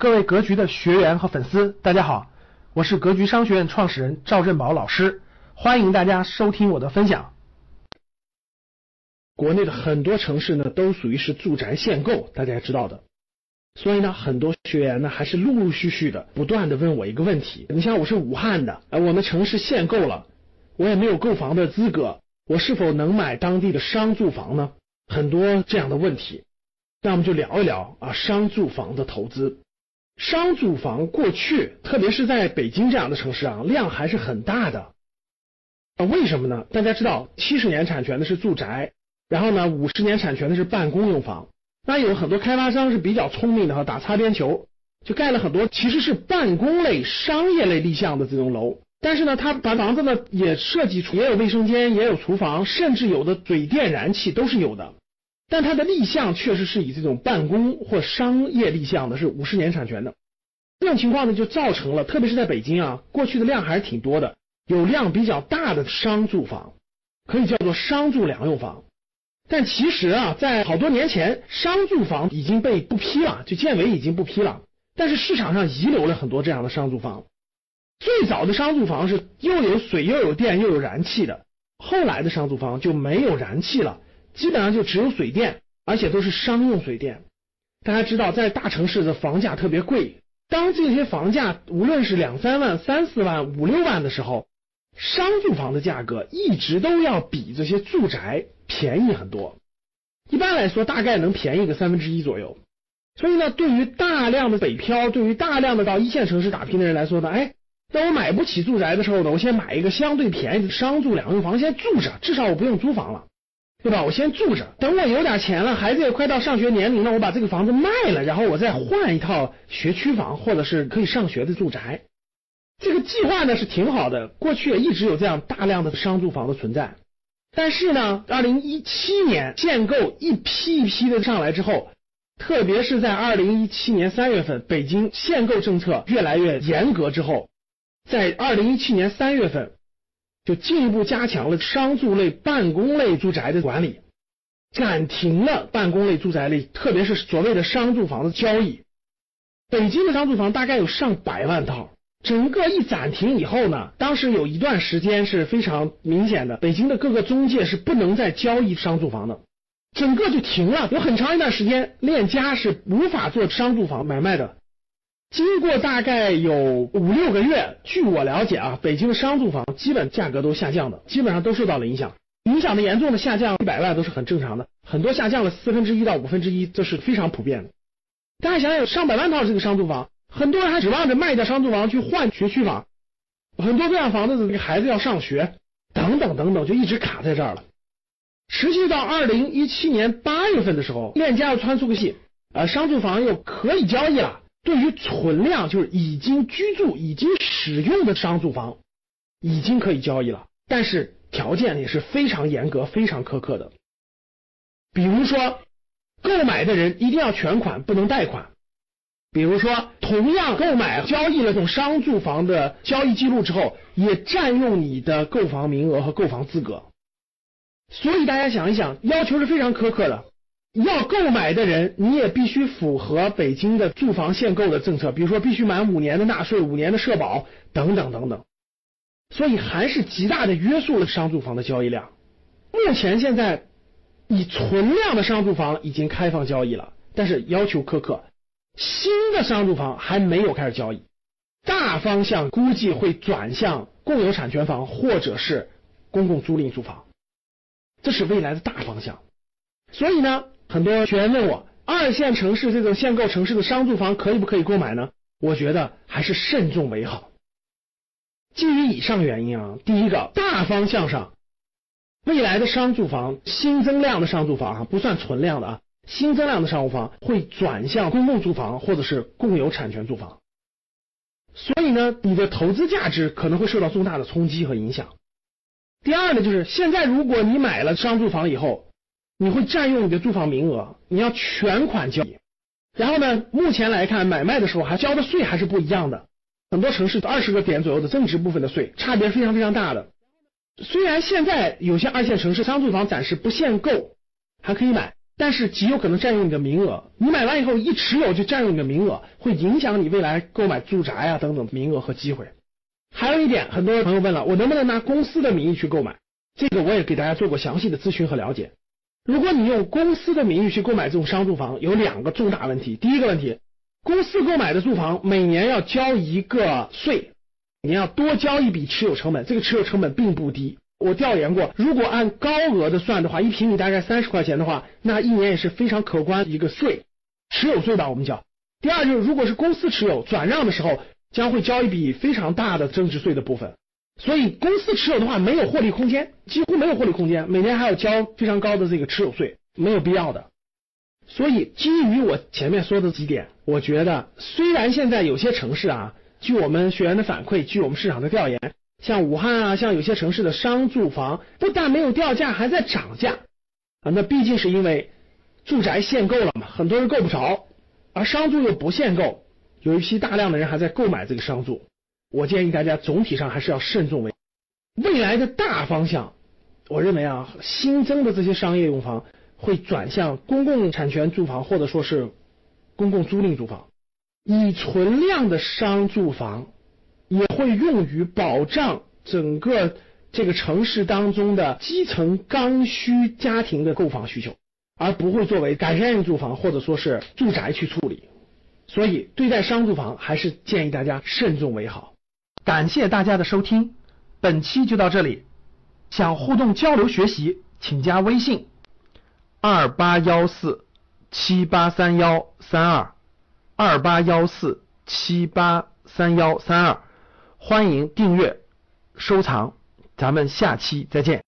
各位格局的学员和粉丝，大家好，我是格局商学院创始人赵振宝老师，欢迎大家收听我的分享。国内的很多城市呢，都属于是住宅限购，大家知道的。所以呢，很多学员呢，还是陆陆续续的不断的问我一个问题：你像我是武汉的，呃，我们城市限购了，我也没有购房的资格，我是否能买当地的商住房呢？很多这样的问题，那我们就聊一聊啊，商住房的投资。商住房过去，特别是在北京这样的城市啊，量还是很大的。啊，为什么呢？大家知道，七十年产权的是住宅，然后呢，五十年产权的是办公用房。那有很多开发商是比较聪明的哈，打擦边球，就盖了很多其实是办公类、商业类立项的这种楼。但是呢，他把房子呢也设计出，也有卫生间，也有厨房，甚至有的水电燃气都是有的。但它的立项确实是以这种办公或商业立项的，是五十年产权的。这种情况呢，就造成了，特别是在北京啊，过去的量还是挺多的，有量比较大的商住房，可以叫做商住两用房。但其实啊，在好多年前，商住房已经被不批了，就建委已经不批了。但是市场上遗留了很多这样的商住房。最早的商住房是又有水又有电又有燃气的，后来的商住房就没有燃气了。基本上就只有水电，而且都是商用水电。大家知道，在大城市的房价特别贵，当这些房价无论是两三万、三四万、五六万的时候，商住房的价格一直都要比这些住宅便宜很多。一般来说，大概能便宜个三分之一左右。所以呢，对于大量的北漂，对于大量的到一线城市打拼的人来说呢，哎，那我买不起住宅的时候呢，我先买一个相对便宜的商住两用房，先住着，至少我不用租房了。对吧？我先住着，等我有点钱了，孩子也快到上学年龄了，我把这个房子卖了，然后我再换一套学区房或者是可以上学的住宅。这个计划呢是挺好的，过去也一直有这样大量的商住房的存在。但是呢，二零一七年限购一批一批的上来之后，特别是在二零一七年三月份，北京限购政策越来越严格之后，在二零一七年三月份。就进一步加强了商住类、办公类住宅的管理，暂停了办公类住宅类，特别是所谓的商住房的交易。北京的商住房大概有上百万套，整个一暂停以后呢，当时有一段时间是非常明显的，北京的各个中介是不能再交易商住房的，整个就停了。有很长一段时间，链家是无法做商住房买卖的。经过大概有五六个月，据我了解啊，北京的商住房基本价格都下降的，基本上都受到了影响。影响的严重的下降一百万都是很正常的，很多下降了四分之一到五分之一，这是非常普遍的。大家想想，上百万套这个商住房，很多人还指望着卖掉商住房去换学区房，很多这样房子的孩子要上学，等等等等，就一直卡在这儿了。持续到二零一七年八月份的时候，链家又穿出个戏，呃，商住房又可以交易了。对于存量，就是已经居住、已经使用的商住房，已经可以交易了，但是条件也是非常严格、非常苛刻的。比如说，购买的人一定要全款，不能贷款。比如说，同样购买交易了这种商住房的交易记录之后，也占用你的购房名额和购房资格。所以大家想一想，要求是非常苛刻的。要购买的人，你也必须符合北京的住房限购的政策，比如说必须满五年的纳税、五年的社保等等等等，所以还是极大的约束了商住房的交易量。目前现在以存量的商住房已经开放交易了，但是要求苛刻，新的商住房还没有开始交易，大方向估计会转向共有产权房或者是公共租赁住房，这是未来的大方向。所以呢。很多学员问我，二线城市这种限购城市的商住房可以不可以购买呢？我觉得还是慎重为好。基于以上原因啊，第一个大方向上，未来的商住房新增量的商住房啊，不算存量的啊，新增量的商住房会转向公共住房或者是共有产权住房。所以呢，你的投资价值可能会受到重大的冲击和影响。第二呢，就是现在如果你买了商住房以后，你会占用你的住房名额，你要全款交易。然后呢，目前来看，买卖的时候还交的税还是不一样的。很多城市二十个点左右的增值部分的税，差别非常非常大的。虽然现在有些二线城市商住房暂时不限购，还可以买，但是极有可能占用你的名额。你买完以后一持有就占用你的名额，会影响你未来购买住宅啊等等名额和机会。还有一点，很多朋友问了，我能不能拿公司的名义去购买？这个我也给大家做过详细的咨询和了解。如果你用公司的名义去购买这种商住房，有两个重大问题。第一个问题，公司购买的住房每年要交一个税，你要多交一笔持有成本，这个持有成本并不低。我调研过，如果按高额的算的话，一平米大概三十块钱的话，那一年也是非常可观一个税，持有税吧，我们叫。第二就是，如果是公司持有转让的时候，将会交一笔非常大的增值税的部分。所以公司持有的话，没有获利空间，几乎没有获利空间，每年还要交非常高的这个持有税，没有必要的。所以基于我前面说的几点，我觉得虽然现在有些城市啊，据我们学员的反馈，据我们市场的调研。像武汉啊，像有些城市的商住房不但没有掉价，还在涨价啊。那毕竟是因为住宅限购了嘛，很多人够不着，而商住又不限购，有一批大量的人还在购买这个商住。我建议大家总体上还是要慎重为。未来的大方向，我认为啊，新增的这些商业用房会转向公共产权住房，或者说是公共租赁住房，已存量的商住房。也会用于保障整个这个城市当中的基层刚需家庭的购房需求，而不会作为改善性住房或者说是住宅去处理。所以对待商住房还是建议大家慎重为好。感谢大家的收听，本期就到这里。想互动交流学习，请加微信二八幺四七八三幺三二二八幺四七八三幺三二。欢迎订阅、收藏，咱们下期再见。